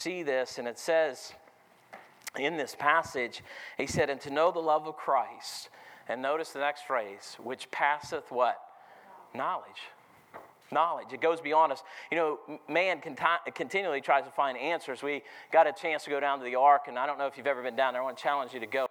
see this, and it says in this passage, he said, and to know the love of Christ. And notice the next phrase, which passeth what? Knowledge. Knowledge. It goes beyond us. You know, man conti- continually tries to find answers. We got a chance to go down to the ark, and I don't know if you've ever been down there. I want to challenge you to go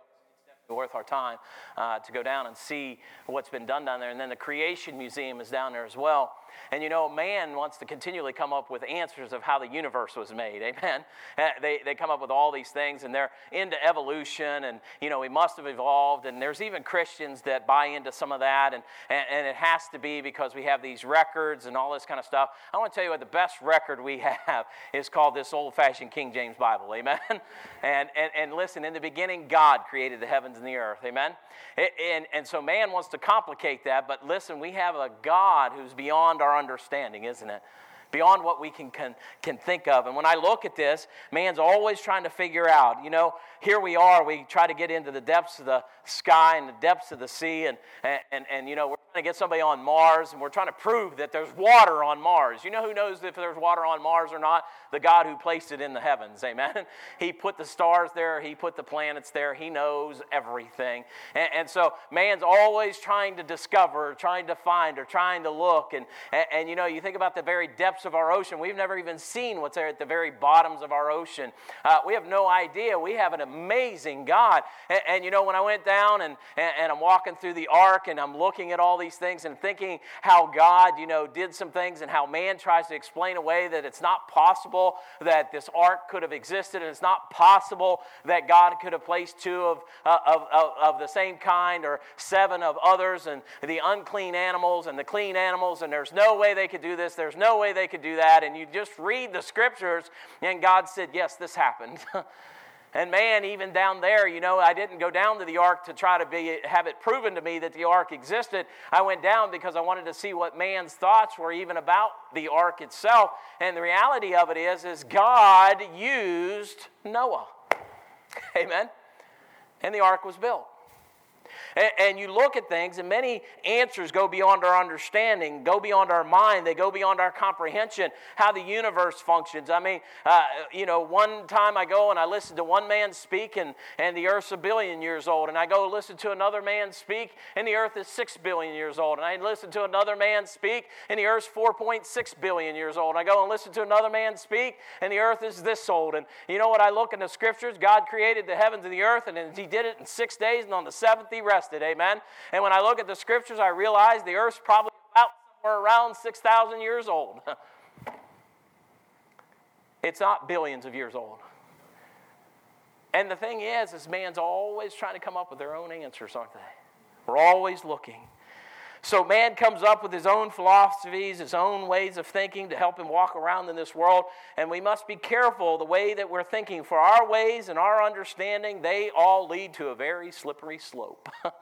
worth our time uh, to go down and see what's been done down there. And then the Creation Museum is down there as well. And you know, man wants to continually come up with answers of how the universe was made. Amen. Uh, they, they come up with all these things and they're into evolution and, you know, we must have evolved. And there's even Christians that buy into some of that. And, and, and it has to be because we have these records and all this kind of stuff. I want to tell you what the best record we have is called this old fashioned King James Bible. Amen. And, and, and listen, in the beginning, God created the heavens and the earth. Amen. And, and so man wants to complicate that. But listen, we have a God who's beyond our understanding, isn't it? Beyond what we can, can, can think of. And when I look at this, man's always trying to figure out, you know, here we are, we try to get into the depths of the sky and the depths of the sea, and, and, and, and you know, we're to get somebody on Mars, and we're trying to prove that there's water on Mars. You know who knows if there's water on Mars or not? The God who placed it in the heavens, amen? He put the stars there, He put the planets there, He knows everything. And, and so man's always trying to discover, trying to find, or trying to look. And, and, and, you know, you think about the very depths of our ocean, we've never even seen what's there at the very bottoms of our ocean. Uh, we have no idea. We have an amazing God. And, you know, when I went down and, and I'm walking through the ark and I'm looking at all these things and thinking how God, you know, did some things and how man tries to explain away that it's not possible that this ark could have existed and it's not possible that God could have placed two of, uh, of, of, of the same kind or seven of others and the unclean animals and the clean animals and there's no way they could do this, there's no way they could do that. And you just read the scriptures and God said, yes, this happened. And man, even down there, you know, I didn't go down to the ark to try to be, have it proven to me that the ark existed. I went down because I wanted to see what man's thoughts were even about the ark itself. And the reality of it is, is God used Noah. Amen. And the ark was built. And, and you look at things, and many answers go beyond our understanding, go beyond our mind, they go beyond our comprehension, how the universe functions. I mean, uh, you know, one time I go and I listen to one man speak, and, and the earth's a billion years old. And I go listen to another man speak, and the earth is six billion years old. And I listen to another man speak, and the earth's 4.6 billion years old. And I go and listen to another man speak, and the earth is this old. And you know what? I look in the scriptures God created the heavens and the earth, and He did it in six days, and on the seventh He rested rested. Amen. And when I look at the scriptures, I realize the earth's probably about somewhere around 6,000 years old. it's not billions of years old. And the thing is, is man's always trying to come up with their own answers, aren't they? We're always looking. So man comes up with his own philosophies, his own ways of thinking to help him walk around in this world. And we must be careful the way that we're thinking. For our ways and our understanding, they all lead to a very slippery slope.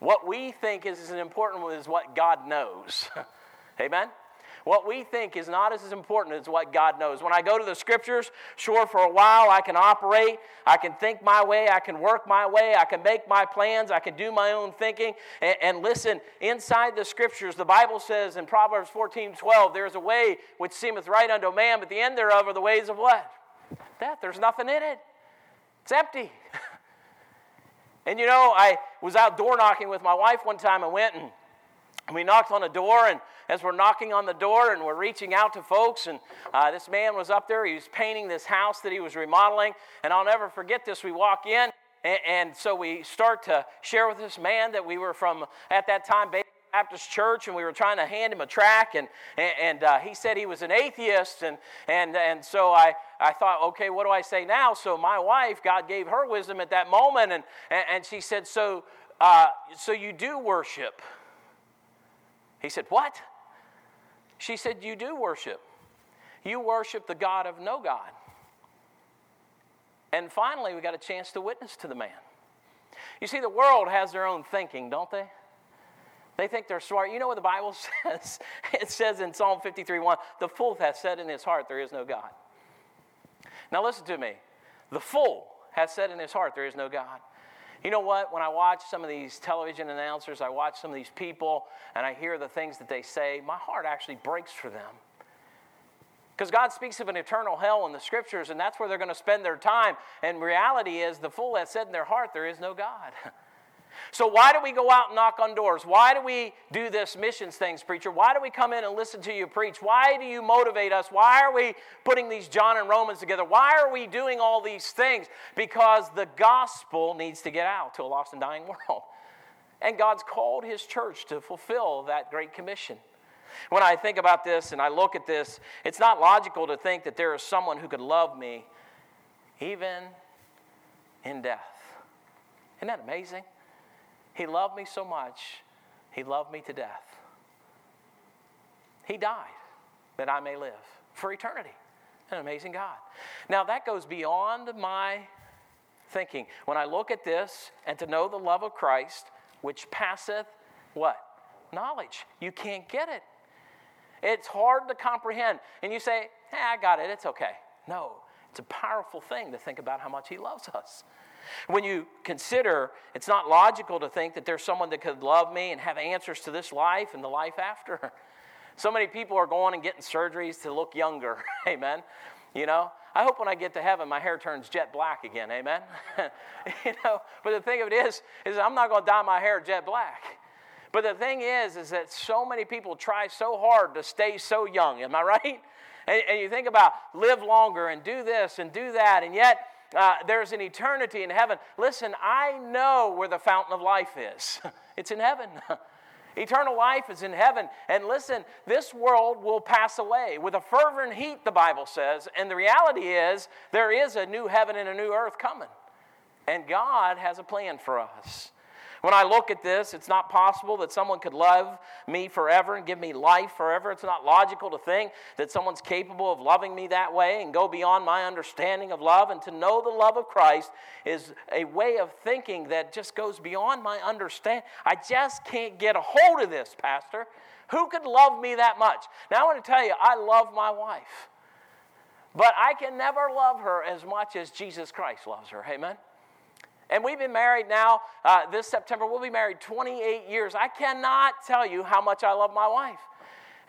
what we think is as important as what God knows. Amen? What we think is not as important as what God knows. When I go to the scriptures, sure, for a while I can operate, I can think my way, I can work my way, I can make my plans, I can do my own thinking. And, and listen, inside the scriptures, the Bible says in Proverbs 14 12, there's a way which seemeth right unto a man, but the end thereof are the ways of what? Death. There's nothing in it, it's empty. and you know, I was out door knocking with my wife one time and went and we knocked on a door, and as we're knocking on the door and we're reaching out to folks, and uh, this man was up there. He was painting this house that he was remodeling, and I'll never forget this. We walk in, and, and so we start to share with this man that we were from at that time. Baptist church, and we were trying to hand him a track, and, and uh, he said he was an atheist, and, and, and so I, I thought, okay, what do I say now? So my wife, God gave her wisdom at that moment, and, and she said, so, uh, so you do worship. He said, What? She said, You do worship. You worship the God of no God. And finally, we got a chance to witness to the man. You see, the world has their own thinking, don't they? They think they're smart. You know what the Bible says? It says in Psalm 53 1, the fool hath said in his heart, There is no God. Now, listen to me. The fool hath said in his heart, There is no God. You know what? When I watch some of these television announcers, I watch some of these people, and I hear the things that they say, my heart actually breaks for them. Because God speaks of an eternal hell in the scriptures, and that's where they're going to spend their time. And reality is, the fool has said in their heart, There is no God. So, why do we go out and knock on doors? Why do we do this missions things, preacher? Why do we come in and listen to you preach? Why do you motivate us? Why are we putting these John and Romans together? Why are we doing all these things? Because the gospel needs to get out to a lost and dying world. And God's called his church to fulfill that great commission. When I think about this and I look at this, it's not logical to think that there is someone who could love me even in death. Isn't that amazing? He loved me so much, he loved me to death. He died that I may live for eternity. An amazing God. Now, that goes beyond my thinking. When I look at this and to know the love of Christ, which passeth what? Knowledge. You can't get it it's hard to comprehend. And you say, hey, I got it, it's okay. No, it's a powerful thing to think about how much He loves us. When you consider, it's not logical to think that there's someone that could love me and have answers to this life and the life after. So many people are going and getting surgeries to look younger. Amen. You know, I hope when I get to heaven, my hair turns jet black again. Amen. you know, but the thing of it is, is I'm not going to dye my hair jet black. But the thing is, is that so many people try so hard to stay so young. Am I right? And, and you think about live longer and do this and do that, and yet uh, there's an eternity in heaven. Listen, I know where the fountain of life is. it's in heaven. Eternal life is in heaven. And listen, this world will pass away with a fervent heat, the Bible says. And the reality is, there is a new heaven and a new earth coming. And God has a plan for us. When I look at this, it's not possible that someone could love me forever and give me life forever. It's not logical to think that someone's capable of loving me that way and go beyond my understanding of love. And to know the love of Christ is a way of thinking that just goes beyond my understanding. I just can't get a hold of this, Pastor. Who could love me that much? Now, I want to tell you, I love my wife. But I can never love her as much as Jesus Christ loves her. Amen? And we've been married now, uh, this September, we'll be married 28 years. I cannot tell you how much I love my wife.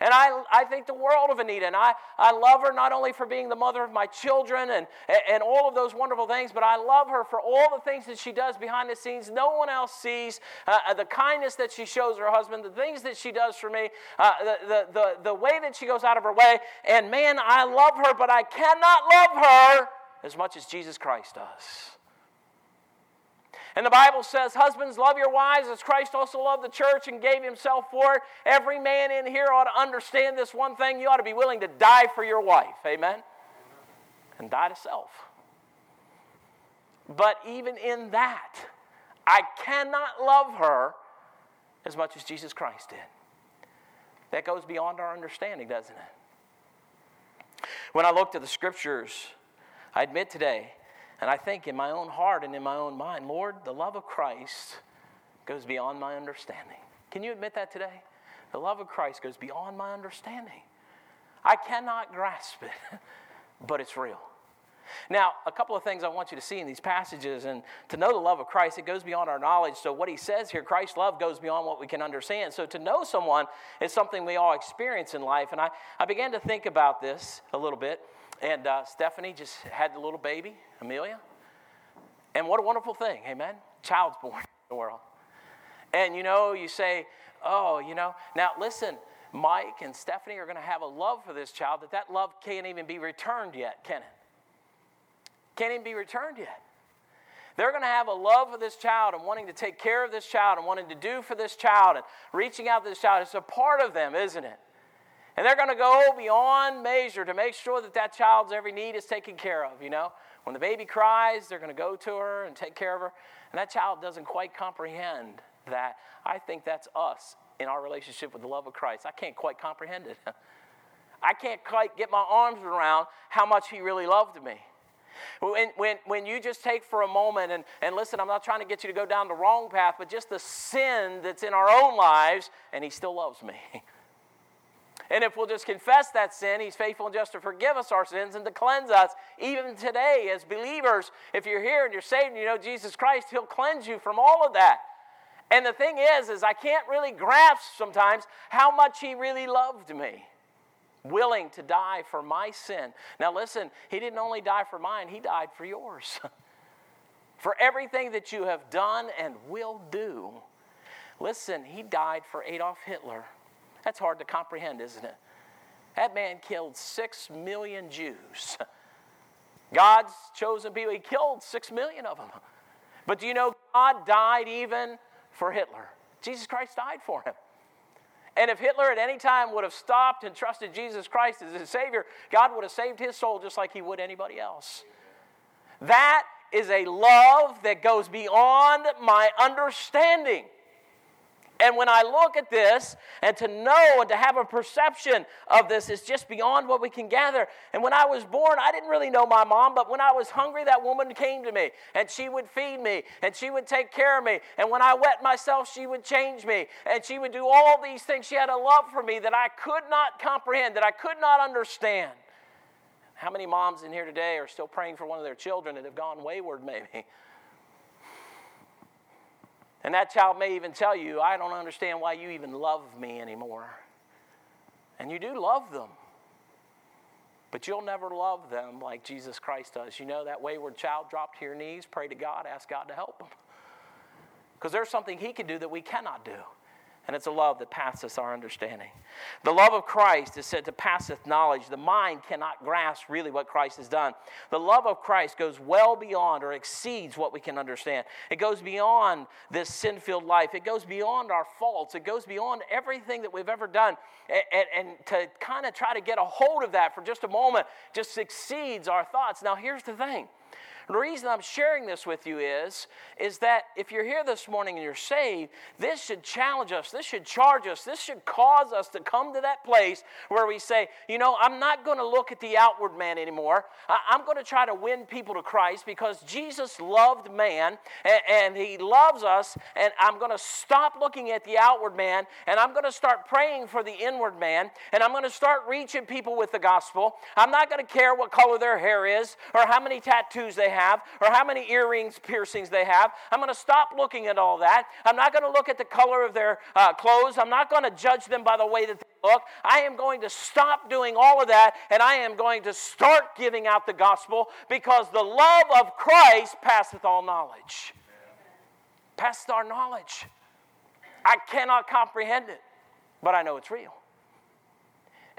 And I, I think the world of Anita. And I, I love her not only for being the mother of my children and, and all of those wonderful things, but I love her for all the things that she does behind the scenes. No one else sees uh, uh the kindness that she shows her husband, the things that she does for me, uh, the, the, the, the way that she goes out of her way. And man, I love her, but I cannot love her as much as Jesus Christ does. And the Bible says, Husbands, love your wives as Christ also loved the church and gave himself for it. Every man in here ought to understand this one thing. You ought to be willing to die for your wife. Amen? And die to self. But even in that, I cannot love her as much as Jesus Christ did. That goes beyond our understanding, doesn't it? When I looked at the scriptures, I admit today, and I think in my own heart and in my own mind, Lord, the love of Christ goes beyond my understanding. Can you admit that today? The love of Christ goes beyond my understanding. I cannot grasp it, but it's real. Now, a couple of things I want you to see in these passages, and to know the love of Christ, it goes beyond our knowledge. So, what he says here, Christ's love goes beyond what we can understand. So, to know someone is something we all experience in life. And I, I began to think about this a little bit. And uh, Stephanie just had the little baby, Amelia. And what a wonderful thing, amen? Child's born in the world. And you know, you say, oh, you know, now listen, Mike and Stephanie are going to have a love for this child that that love can't even be returned yet, can it? Can't even be returned yet. They're going to have a love for this child and wanting to take care of this child and wanting to do for this child and reaching out to this child. It's a part of them, isn't it? And they're going to go beyond measure to make sure that that child's every need is taken care of, you know? When the baby cries, they're going to go to her and take care of her. And that child doesn't quite comprehend that. I think that's us in our relationship with the love of Christ. I can't quite comprehend it. I can't quite get my arms around how much He really loved me. When, when, when you just take for a moment and, and listen, I'm not trying to get you to go down the wrong path, but just the sin that's in our own lives, and He still loves me. And if we'll just confess that sin, He's faithful and just to forgive us our sins and to cleanse us. Even today, as believers, if you're here and you're saved and you know Jesus Christ, He'll cleanse you from all of that. And the thing is, is I can't really grasp sometimes how much He really loved me. willing to die for my sin. Now, listen, he didn't only die for mine, he died for yours. for everything that you have done and will do. Listen, he died for Adolf Hitler. That's hard to comprehend, isn't it? That man killed six million Jews. God's chosen people, he killed six million of them. But do you know God died even for Hitler? Jesus Christ died for him. And if Hitler at any time would have stopped and trusted Jesus Christ as his Savior, God would have saved his soul just like he would anybody else. That is a love that goes beyond my understanding. And when I look at this and to know and to have a perception of this is just beyond what we can gather. And when I was born, I didn't really know my mom, but when I was hungry, that woman came to me and she would feed me and she would take care of me. And when I wet myself, she would change me and she would do all these things. She had a love for me that I could not comprehend, that I could not understand. How many moms in here today are still praying for one of their children that have gone wayward, maybe? And that child may even tell you, I don't understand why you even love me anymore. And you do love them. But you'll never love them like Jesus Christ does. You know, that wayward child, drop to your knees, pray to God, ask God to help them. Because there's something He can do that we cannot do and it's a love that passeth our understanding. The love of Christ is said to passeth knowledge. The mind cannot grasp really what Christ has done. The love of Christ goes well beyond or exceeds what we can understand. It goes beyond this sin filled life, it goes beyond our faults, it goes beyond everything that we've ever done. And, and, and to kind of try to get a hold of that for just a moment just exceeds our thoughts. Now, here's the thing the reason I'm sharing this with you is, is that if you're here this morning and you're saved, this should challenge us, this should charge us, this should cause us to come to that place where we say, you know, I'm not going to look at the outward man anymore. I'm going to try to win people to Christ because Jesus loved man and, and he loves us, and I'm going to stop looking at the outward man and I'm going to start praying for the inward man and I'm going to start reaching people with the gospel. I'm not going to care what color their hair is or how many tattoos they have have or how many earrings, piercings they have. I'm going to stop looking at all that. I'm not going to look at the color of their uh, clothes. I'm not going to judge them by the way that they look. I am going to stop doing all of that and I am going to start giving out the gospel because the love of Christ passeth all knowledge. Passeth our knowledge. I cannot comprehend it, but I know it's real.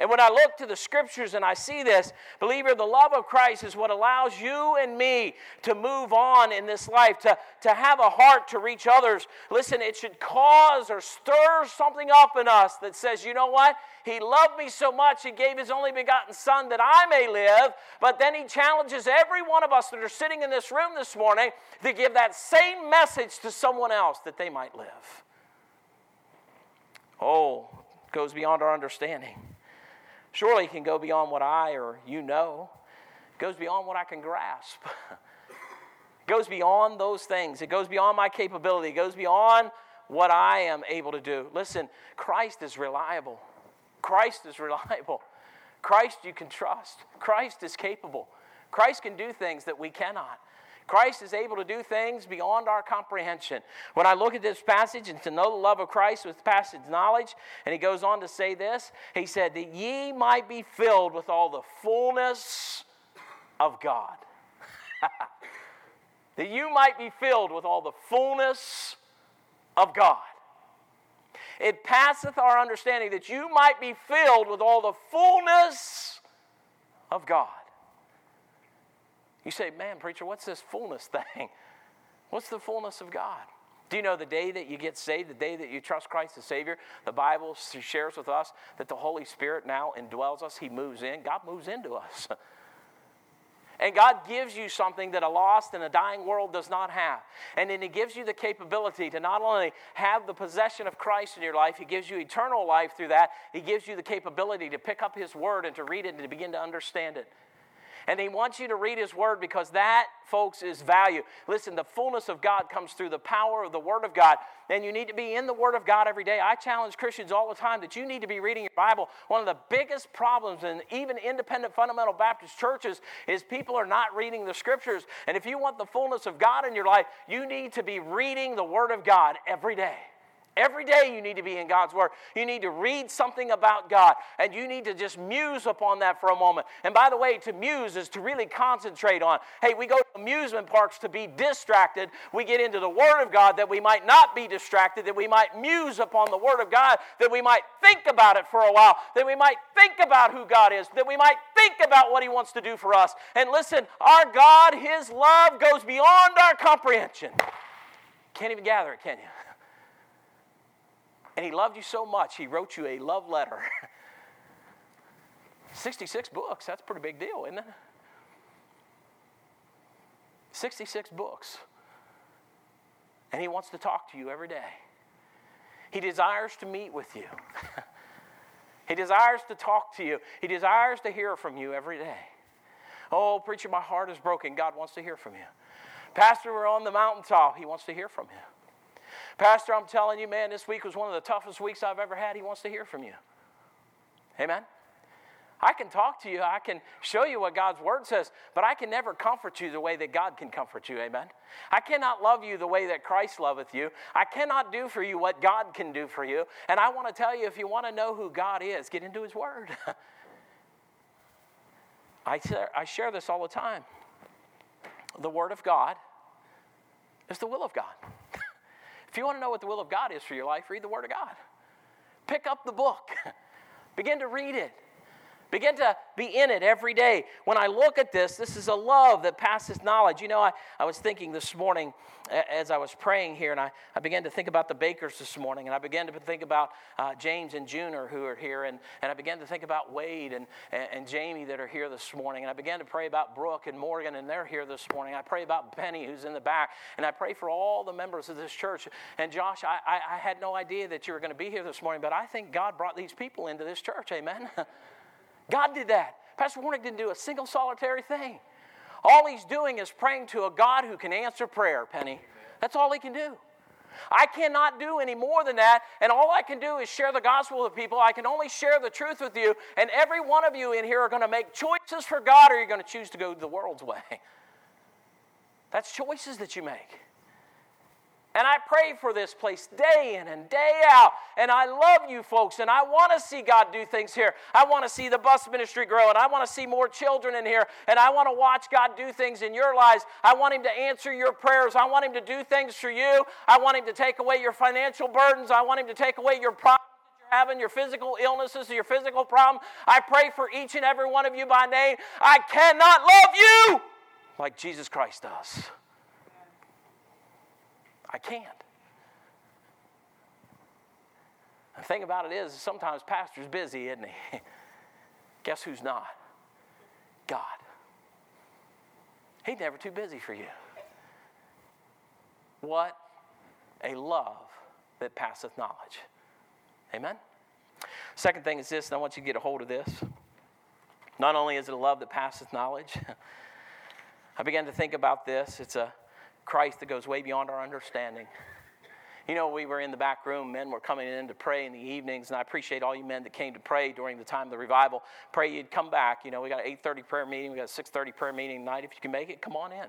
And when I look to the scriptures and I see this, believer, the love of Christ is what allows you and me to move on in this life, to, to have a heart to reach others. Listen, it should cause or stir something up in us that says, you know what? He loved me so much, He gave His only begotten Son that I may live. But then He challenges every one of us that are sitting in this room this morning to give that same message to someone else that they might live. Oh, goes beyond our understanding. Surely can go beyond what I or you know. It goes beyond what I can grasp. it goes beyond those things. It goes beyond my capability. It goes beyond what I am able to do. Listen, Christ is reliable. Christ is reliable. Christ you can trust. Christ is capable. Christ can do things that we cannot. Christ is able to do things beyond our comprehension. When I look at this passage and to know the love of Christ with passage knowledge, and he goes on to say this, he said, That ye might be filled with all the fullness of God. that you might be filled with all the fullness of God. It passeth our understanding that you might be filled with all the fullness of God. You say, man, preacher, what's this fullness thing? What's the fullness of God? Do you know the day that you get saved, the day that you trust Christ as Savior, the Bible shares with us that the Holy Spirit now indwells us. He moves in. God moves into us. And God gives you something that a lost and a dying world does not have. And then He gives you the capability to not only have the possession of Christ in your life, He gives you eternal life through that. He gives you the capability to pick up His Word and to read it and to begin to understand it. And he wants you to read his word because that, folks, is value. Listen, the fullness of God comes through the power of the word of God. And you need to be in the word of God every day. I challenge Christians all the time that you need to be reading your Bible. One of the biggest problems in even independent fundamental Baptist churches is people are not reading the scriptures. And if you want the fullness of God in your life, you need to be reading the word of God every day. Every day you need to be in God's Word. You need to read something about God, and you need to just muse upon that for a moment. And by the way, to muse is to really concentrate on. Hey, we go to amusement parks to be distracted. We get into the Word of God that we might not be distracted, that we might muse upon the Word of God, that we might think about it for a while, that we might think about who God is, that we might think about what He wants to do for us. And listen, our God, His love goes beyond our comprehension. Can't even gather it, can you? And he loved you so much, he wrote you a love letter. 66 books, that's a pretty big deal, isn't it? 66 books. And he wants to talk to you every day. He desires to meet with you. he desires to talk to you. He desires to hear from you every day. Oh, preacher, my heart is broken. God wants to hear from you. Pastor, we're on the mountaintop. He wants to hear from you. Pastor, I'm telling you, man, this week was one of the toughest weeks I've ever had. He wants to hear from you. Amen. I can talk to you, I can show you what God's word says, but I can never comfort you the way that God can comfort you. Amen. I cannot love you the way that Christ loveth you. I cannot do for you what God can do for you. And I want to tell you if you want to know who God is, get into his word. I, I share this all the time. The word of God is the will of God. If you want to know what the will of God is for your life, read the Word of God. Pick up the book, begin to read it. Begin to be in it every day. When I look at this, this is a love that passes knowledge. You know, I, I was thinking this morning as I was praying here, and I, I began to think about the Bakers this morning, and I began to think about uh, James and Junior who are here, and, and I began to think about Wade and, and, and, Jamie that are here this morning, and I began to pray about Brooke and Morgan, and they're here this morning. I pray about Penny, who's in the back, and I pray for all the members of this church. And Josh, I, I, I had no idea that you were going to be here this morning, but I think God brought these people into this church. Amen. God did that. Pastor Warnick didn't do a single solitary thing. All he's doing is praying to a God who can answer prayer, Penny. That's all he can do. I cannot do any more than that, and all I can do is share the gospel with people. I can only share the truth with you, and every one of you in here are going to make choices for God, or you're going to choose to go the world's way. That's choices that you make. And I pray for this place day in and day out. And I love you folks. And I want to see God do things here. I want to see the bus ministry grow. And I want to see more children in here. And I want to watch God do things in your lives. I want Him to answer your prayers. I want Him to do things for you. I want Him to take away your financial burdens. I want Him to take away your problems having, your physical illnesses, your physical problem. I pray for each and every one of you by name. I cannot love you like Jesus Christ does. I can't. The thing about it is, sometimes pastor's busy, isn't he? Guess who's not? God. He's never too busy for you. What a love that passeth knowledge. Amen? Second thing is this, and I want you to get a hold of this. Not only is it a love that passeth knowledge, I began to think about this. It's a Christ that goes way beyond our understanding. You know, we were in the back room, men were coming in to pray in the evenings, and I appreciate all you men that came to pray during the time of the revival. Pray you'd come back. You know, we got an 8.30 prayer meeting, we got a 6.30 prayer meeting tonight. If you can make it, come on in.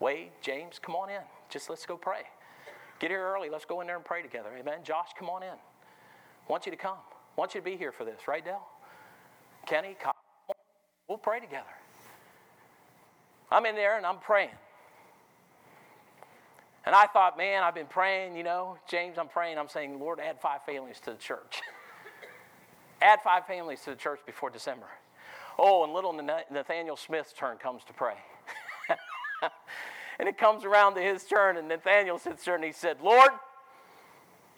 Wade, James, come on in. Just let's go pray. Get here early. Let's go in there and pray together. Amen. Josh, come on in. Want you to come. Want you to be here for this, right, Dell? Kenny, we'll pray together. I'm in there and I'm praying. And I thought, man, I've been praying, you know, James, I'm praying, I'm saying, Lord, add five families to the church. add five families to the church before December. Oh, and little Nathaniel Smith's turn comes to pray. and it comes around to his turn, and Nathaniel sits there and he said, Lord,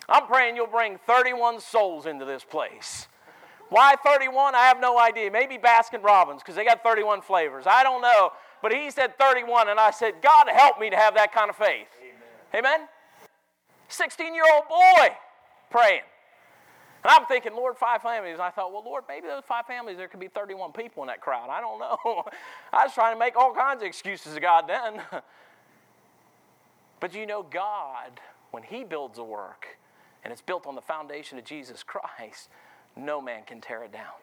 I'm praying you'll bring 31 souls into this place. Why 31? I have no idea. Maybe Baskin Robbins, because they got 31 flavors. I don't know. But he said 31, and I said, God help me to have that kind of faith. Amen? 16 year old boy praying. And I'm thinking, Lord, five families. I thought, well, Lord, maybe those five families, there could be 31 people in that crowd. I don't know. I was trying to make all kinds of excuses to God then. but you know, God, when He builds a work and it's built on the foundation of Jesus Christ, no man can tear it down.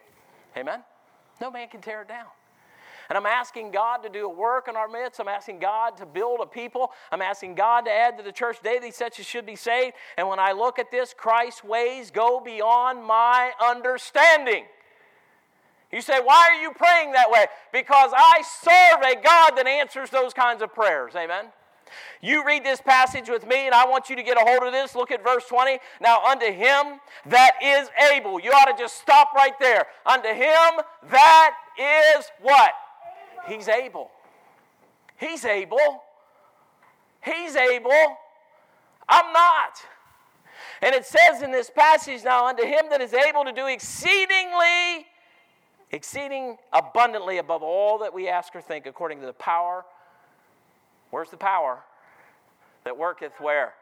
Amen? No man can tear it down. And I'm asking God to do a work in our midst. I'm asking God to build a people. I'm asking God to add to the church daily such as should be saved. And when I look at this, Christ's ways go beyond my understanding. You say, why are you praying that way? Because I serve a God that answers those kinds of prayers. Amen. You read this passage with me, and I want you to get a hold of this. Look at verse 20. Now, unto him that is able. You ought to just stop right there. Unto him that is what? He's able. He's able. He's able. I'm not. And it says in this passage now, unto him that is able to do exceedingly, exceeding abundantly above all that we ask or think, according to the power Where's the power that worketh where?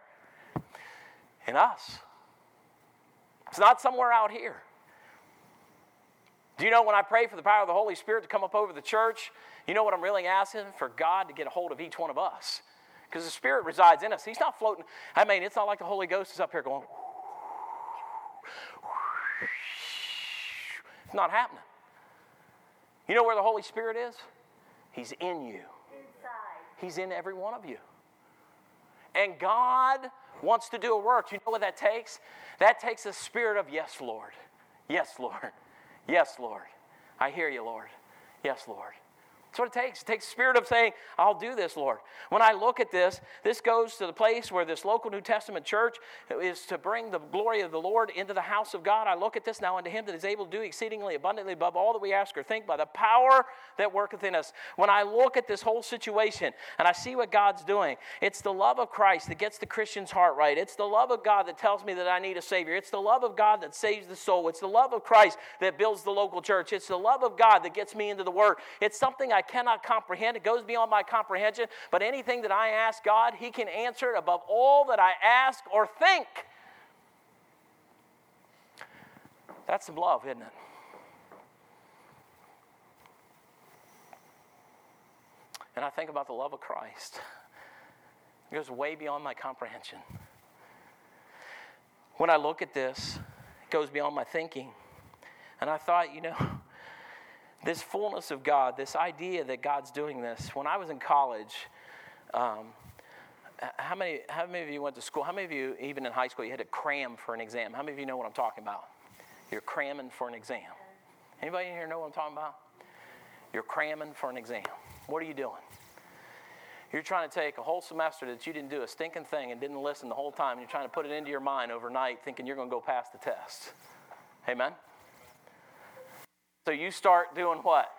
In us. It's not somewhere out here. Do you know when I pray for the power of the Holy Spirit to come up over the church, you know what I'm really asking? For God to get a hold of each one of us. Because the Spirit resides in us. He's not floating. I mean, it's not like the Holy Ghost is up here going, it's not happening. You know where the Holy Spirit is? He's in you. Inside. He's in every one of you. And God wants to do a work. You know what that takes? That takes a spirit of, yes, Lord. Yes, Lord. Yes, Lord. I hear you, Lord. Yes, Lord. That's what it takes. It takes the spirit of saying, I'll do this, Lord. When I look at this, this goes to the place where this local New Testament church is to bring the glory of the Lord into the house of God. I look at this now unto him that is able to do exceedingly abundantly above all that we ask or think by the power that worketh in us. When I look at this whole situation and I see what God's doing, it's the love of Christ that gets the Christian's heart right. It's the love of God that tells me that I need a Savior. It's the love of God that saves the soul. It's the love of Christ that builds the local church. It's the love of God that gets me into the Word. It's something I cannot comprehend. It goes beyond my comprehension. But anything that I ask God, He can answer above all that I ask or think. That's some love, isn't it? And I think about the love of Christ. It goes way beyond my comprehension. When I look at this, it goes beyond my thinking. And I thought, you know, this fullness of God, this idea that God's doing this. When I was in college, um, how many, how many of you went to school? How many of you, even in high school, you had to cram for an exam? How many of you know what I'm talking about? You're cramming for an exam. Anybody in here know what I'm talking about? You're cramming for an exam. What are you doing? You're trying to take a whole semester that you didn't do a stinking thing and didn't listen the whole time. And you're trying to put it into your mind overnight, thinking you're going to go pass the test. Amen? So you start doing what?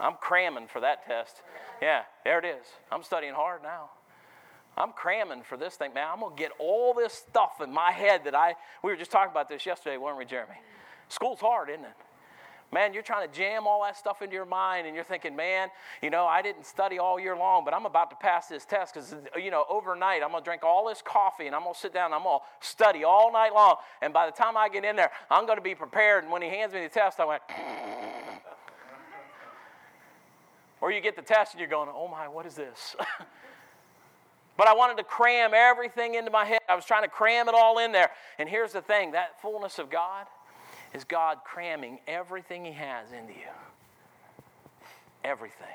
I'm cramming for that test. Yeah, there it is. I'm studying hard now. I'm cramming for this thing, man. I'm gonna get all this stuff in my head that I. We were just talking about this yesterday, weren't we, Jeremy? School's hard, isn't it? Man, you're trying to jam all that stuff into your mind, and you're thinking, man, you know, I didn't study all year long, but I'm about to pass this test because, you know, overnight I'm going to drink all this coffee and I'm going to sit down and I'm going to study all night long. And by the time I get in there, I'm going to be prepared. And when he hands me the test, I went, or you get the test and you're going, oh my, what is this? but I wanted to cram everything into my head. I was trying to cram it all in there. And here's the thing that fullness of God is God cramming everything He has into you. Everything.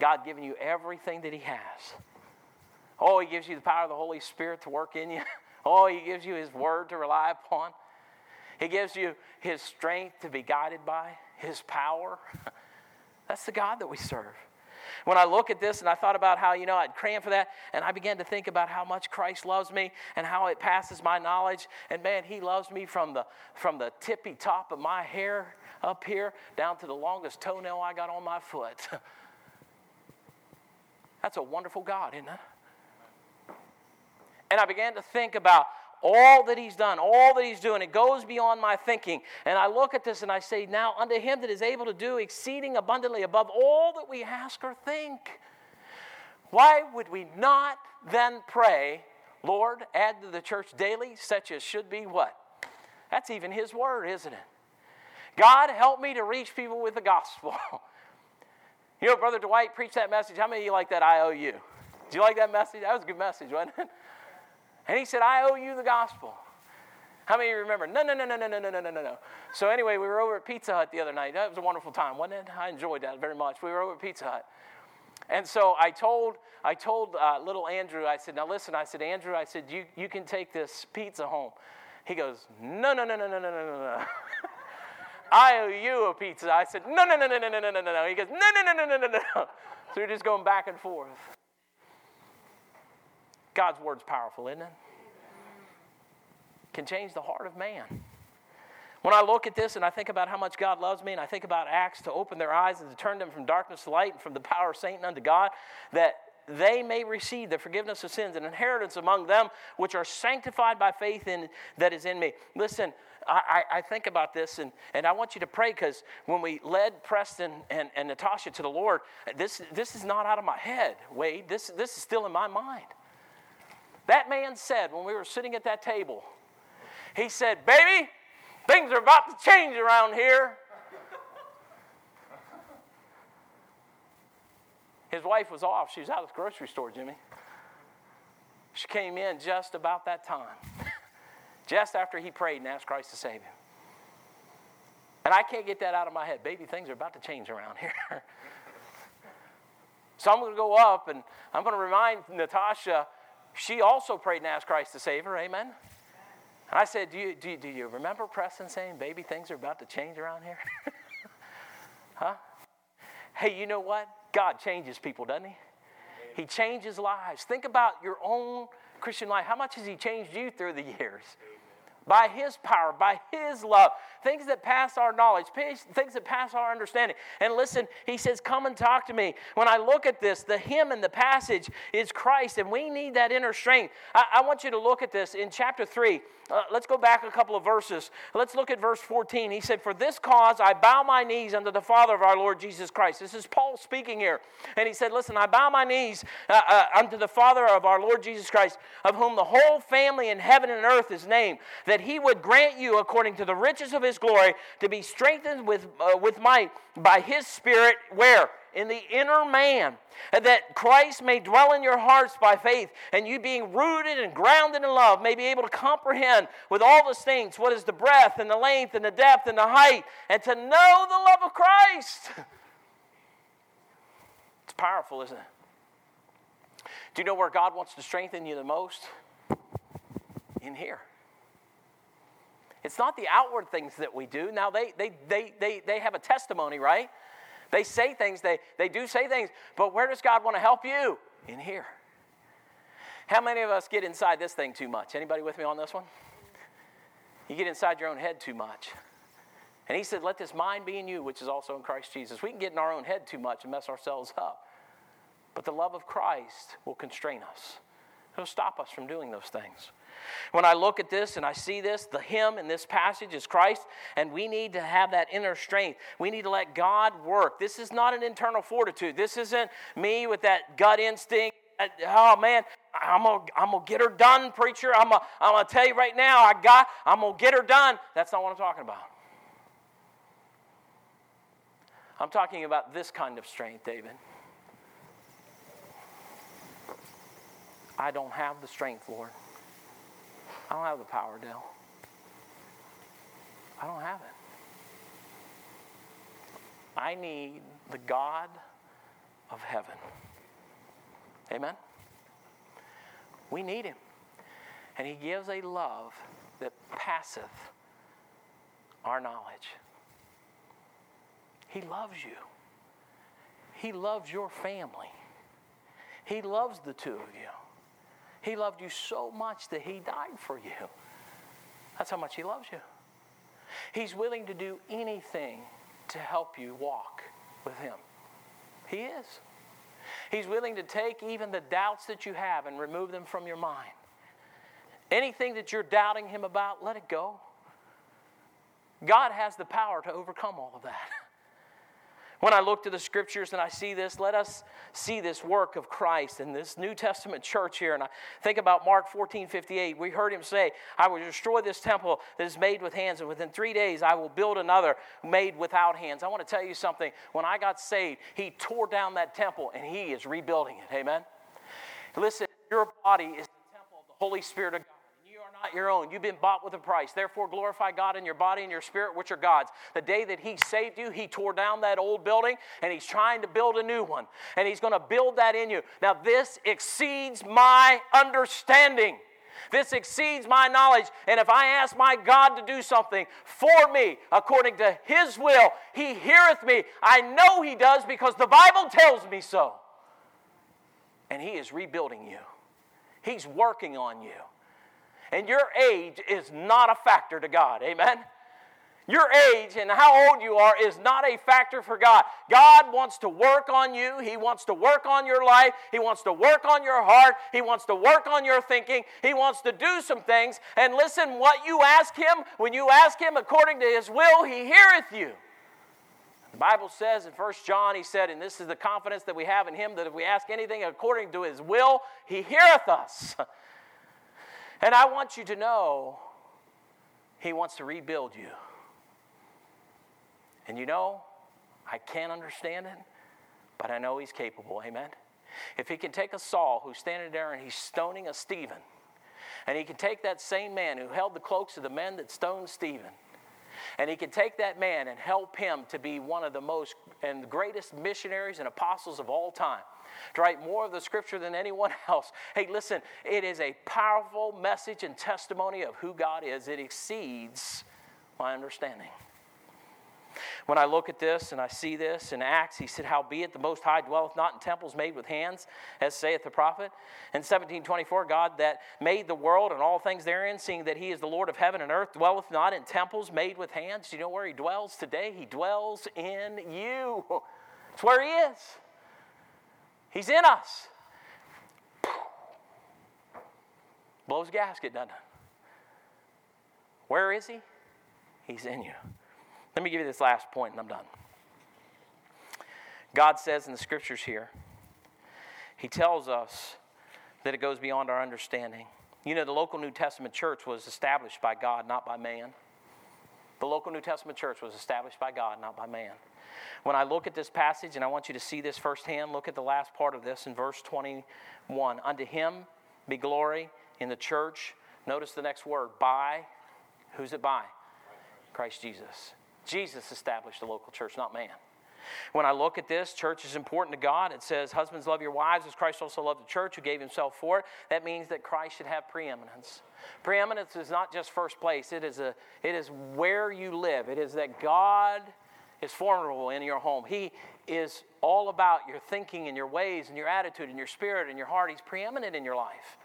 God giving you everything that He has. Oh, He gives you the power of the Holy Spirit to work in you. Oh, He gives you His Word to rely upon. He gives you His strength to be guided by, His power. That's the God that we serve. When I look at this and I thought about how, you know, I'd cram for that, and I began to think about how much Christ loves me and how it passes my knowledge. And man, He loves me from the, from the tippy top of my hair up here down to the longest toenail I got on my foot. That's a wonderful God, isn't it? And I began to think about all that he's done, all that he's doing. It goes beyond my thinking. And I look at this and I say, Now, unto him that is able to do exceeding abundantly above all that we ask or think. Why would we not then pray, Lord, add to the church daily such as should be what? That's even his word, isn't it? God, help me to reach people with the gospel. you know, Brother Dwight preached that message. How many of you like that IOU? Do you? You like that message? That was a good message, wasn't it? And he said, I owe you the gospel. How many of you remember? No, no, no, no, no, no, no, no, no, no. So anyway, we were over at Pizza Hut the other night. That was a wonderful time, wasn't it? I enjoyed that very much. We were over at Pizza Hut. And so I told, I told uh, little Andrew, I said, now listen, I said, Andrew, I said, you, you can take this pizza home. He goes, no, no, no, no, no, no, no, no, no. I owe you a pizza. I said, no, no, no, no, no, no, no, no, no. He goes, No, no, no, no, no, no, no, no. So we're just going back and forth. God's word's powerful, isn't it? Can change the heart of man. When I look at this and I think about how much God loves me, and I think about Acts to open their eyes and to turn them from darkness to light and from the power of Satan unto God, that they may receive the forgiveness of sins and inheritance among them which are sanctified by faith in that is in me. Listen, I, I think about this and, and I want you to pray because when we led Preston and, and Natasha to the Lord, this, this is not out of my head, Wade. This, this is still in my mind. That man said when we were sitting at that table, he said, Baby, things are about to change around here. His wife was off. She was out at the grocery store, Jimmy. She came in just about that time, just after he prayed and asked Christ to save him. And I can't get that out of my head. Baby, things are about to change around here. so I'm going to go up and I'm going to remind Natasha, she also prayed and asked Christ to save her. Amen. I said, do you, do, you, do you remember Preston saying, baby, things are about to change around here? huh? Hey, you know what? God changes people, doesn't He? He changes lives. Think about your own Christian life. How much has He changed you through the years? By His power, by His love, things that pass our knowledge, things that pass our understanding. And listen, He says, Come and talk to me. When I look at this, the hymn and the passage is Christ, and we need that inner strength. I, I want you to look at this in chapter 3. Uh, let's go back a couple of verses. Let's look at verse 14. He said, For this cause I bow my knees unto the Father of our Lord Jesus Christ. This is Paul speaking here. And he said, Listen, I bow my knees uh, uh, unto the Father of our Lord Jesus Christ, of whom the whole family in heaven and earth is named, that he would grant you, according to the riches of his glory, to be strengthened with, uh, with might by his Spirit, where? in the inner man, that Christ may dwell in your hearts by faith, and you being rooted and grounded in love may be able to comprehend with all the saints what is the breadth and the length and the depth and the height, and to know the love of Christ. It's powerful, isn't it? Do you know where God wants to strengthen you the most? In here. It's not the outward things that we do. Now, they, they, they, they, they have a testimony, right? They say things, they, they do say things, but where does God want to help you? In here. How many of us get inside this thing too much? Anybody with me on this one? You get inside your own head too much. And he said, Let this mind be in you, which is also in Christ Jesus. We can get in our own head too much and mess ourselves up. But the love of Christ will constrain us, it'll stop us from doing those things. When I look at this and I see this, the hymn in this passage is Christ, and we need to have that inner strength. We need to let God work. This is not an internal fortitude. This isn't me with that gut instinct. Oh man, I'm gonna, I'm gonna get her done, preacher. I'm gonna, I'm gonna tell you right now, I got, I'm gonna get her done. That's not what I'm talking about. I'm talking about this kind of strength, David. I don't have the strength, Lord. I don't have the power, Dale. I don't have it. I need the God of heaven. Amen? We need Him. And He gives a love that passeth our knowledge. He loves you. He loves your family. He loves the two of you. He loved you so much that He died for you. That's how much He loves you. He's willing to do anything to help you walk with Him. He is. He's willing to take even the doubts that you have and remove them from your mind. Anything that you're doubting Him about, let it go. God has the power to overcome all of that. When I look to the scriptures and I see this, let us see this work of Christ in this New Testament church here. And I think about Mark 14 58. We heard him say, I will destroy this temple that is made with hands, and within three days I will build another made without hands. I want to tell you something. When I got saved, he tore down that temple and he is rebuilding it. Amen. Listen, your body is the temple of the Holy Spirit of God. Not your own. You've been bought with a price. Therefore, glorify God in your body and your spirit, which are God's. The day that He saved you, He tore down that old building and He's trying to build a new one. And He's going to build that in you. Now, this exceeds my understanding. This exceeds my knowledge. And if I ask my God to do something for me according to His will, He heareth me. I know He does because the Bible tells me so. And He is rebuilding you, He's working on you. And your age is not a factor to God. Amen? Your age and how old you are is not a factor for God. God wants to work on you. He wants to work on your life. He wants to work on your heart. He wants to work on your thinking. He wants to do some things. And listen, what you ask Him, when you ask Him according to His will, He heareth you. The Bible says in 1 John, He said, and this is the confidence that we have in Him, that if we ask anything according to His will, He heareth us. And I want you to know He wants to rebuild you. And you know, I can't understand it, but I know He's capable. Amen. If He can take a Saul who's standing there and he's stoning a Stephen, and He can take that same man who held the cloaks of the men that stoned Stephen, and he can take that man and help him to be one of the most and greatest missionaries and apostles of all time to write more of the scripture than anyone else. Hey, listen, it is a powerful message and testimony of who God is. It exceeds my understanding. When I look at this and I see this in Acts, he said, Howbeit the Most High dwelleth not in temples made with hands, as saith the prophet. In 1724, God that made the world and all things therein, seeing that he is the Lord of heaven and earth, dwelleth not in temples made with hands. Do you know where he dwells today? He dwells in you. It's where he is. He's in us. Blows gasket, doesn't it? Where is he? He's in you. Let me give you this last point and I'm done. God says in the scriptures here, He tells us that it goes beyond our understanding. You know, the local New Testament church was established by God, not by man. The local New Testament church was established by God, not by man. When I look at this passage, and I want you to see this firsthand, look at the last part of this in verse 21. Unto him be glory in the church. Notice the next word by. Who's it by? Christ Jesus. Jesus established the local church, not man. When I look at this, church is important to God. It says, Husbands, love your wives as Christ also loved the church, who gave himself for it. That means that Christ should have preeminence. Preeminence is not just first place, it is, a, it is where you live. It is that God is formidable in your home. He is all about your thinking and your ways and your attitude and your spirit and your heart. He's preeminent in your life.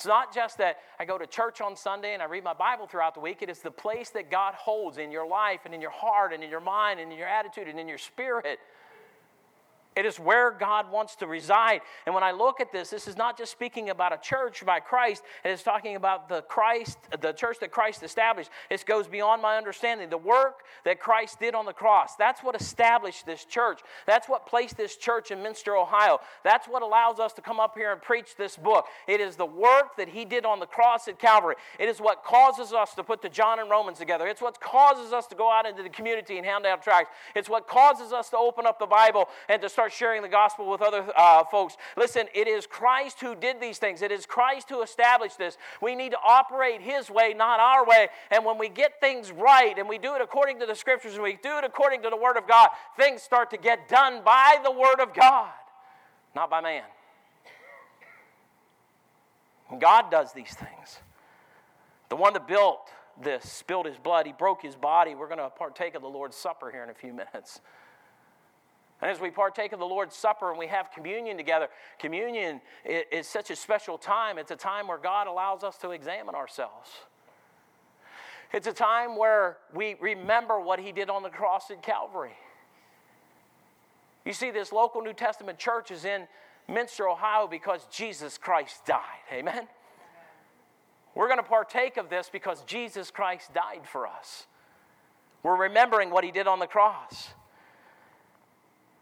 It's not just that I go to church on Sunday and I read my Bible throughout the week. It is the place that God holds in your life and in your heart and in your mind and in your attitude and in your spirit. It is where God wants to reside. And when I look at this, this is not just speaking about a church by Christ, it is talking about the Christ, the church that Christ established. This goes beyond my understanding. The work that Christ did on the cross, that's what established this church. That's what placed this church in Minster, Ohio. That's what allows us to come up here and preach this book. It is the work that he did on the cross at Calvary. It is what causes us to put the John and Romans together. It's what causes us to go out into the community and hand out tracts. It's what causes us to open up the Bible and to start start sharing the gospel with other uh, folks. Listen, it is Christ who did these things, it is Christ who established this. We need to operate His way, not our way. And when we get things right and we do it according to the scriptures and we do it according to the Word of God, things start to get done by the Word of God, not by man. God does these things. The one that built this spilled his blood, he broke his body. We're going to partake of the Lord's Supper here in a few minutes. And as we partake of the Lord's Supper and we have communion together, communion is such a special time. It's a time where God allows us to examine ourselves. It's a time where we remember what He did on the cross at Calvary. You see, this local New Testament church is in Minster, Ohio, because Jesus Christ died. Amen? We're going to partake of this because Jesus Christ died for us. We're remembering what He did on the cross.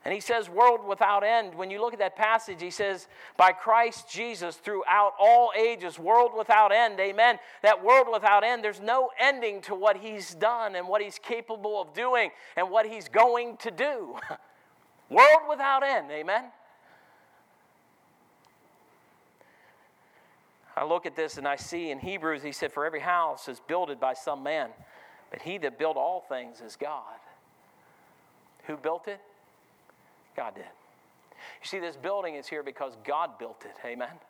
And he says, world without end. When you look at that passage, he says, by Christ Jesus throughout all ages, world without end. Amen. That world without end, there's no ending to what he's done and what he's capable of doing and what he's going to do. world without end. Amen. I look at this and I see in Hebrews, he said, For every house is builded by some man, but he that built all things is God. Who built it? God did. You see, this building is here because God built it. Amen.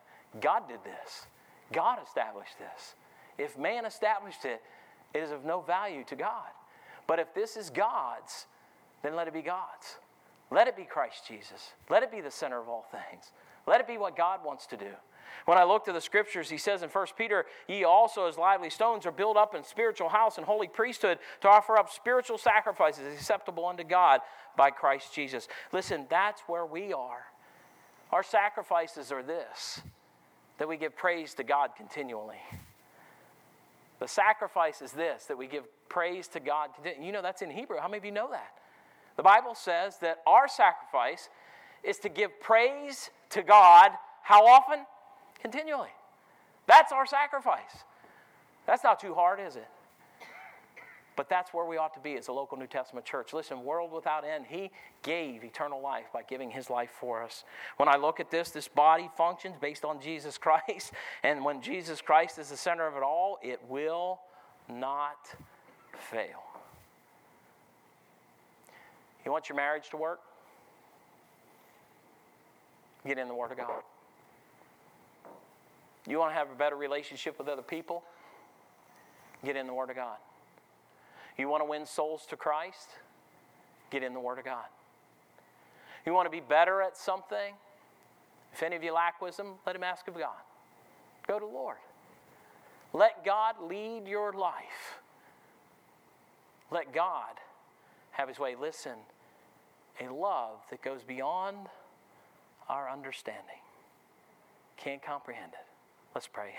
God did this. God established this. If man established it, it is of no value to God. But if this is God's, then let it be God's. Let it be Christ Jesus. Let it be the center of all things. Let it be what God wants to do. When I look to the scriptures, he says in 1 Peter, Ye also, as lively stones, are built up in spiritual house and holy priesthood to offer up spiritual sacrifices acceptable unto God by Christ Jesus. Listen, that's where we are. Our sacrifices are this that we give praise to God continually. The sacrifice is this that we give praise to God. You know, that's in Hebrew. How many of you know that? The Bible says that our sacrifice is to give praise to God how often? Continually. That's our sacrifice. That's not too hard, is it? But that's where we ought to be as a local New Testament church. Listen, world without end, He gave eternal life by giving His life for us. When I look at this, this body functions based on Jesus Christ. And when Jesus Christ is the center of it all, it will not fail. You want your marriage to work? Get in the Word of God. You want to have a better relationship with other people? Get in the Word of God. You want to win souls to Christ? Get in the Word of God. You want to be better at something? If any of you lack wisdom, let him ask of God. Go to the Lord. Let God lead your life. Let God have his way. Listen, a love that goes beyond our understanding. Can't comprehend it. Let's pray.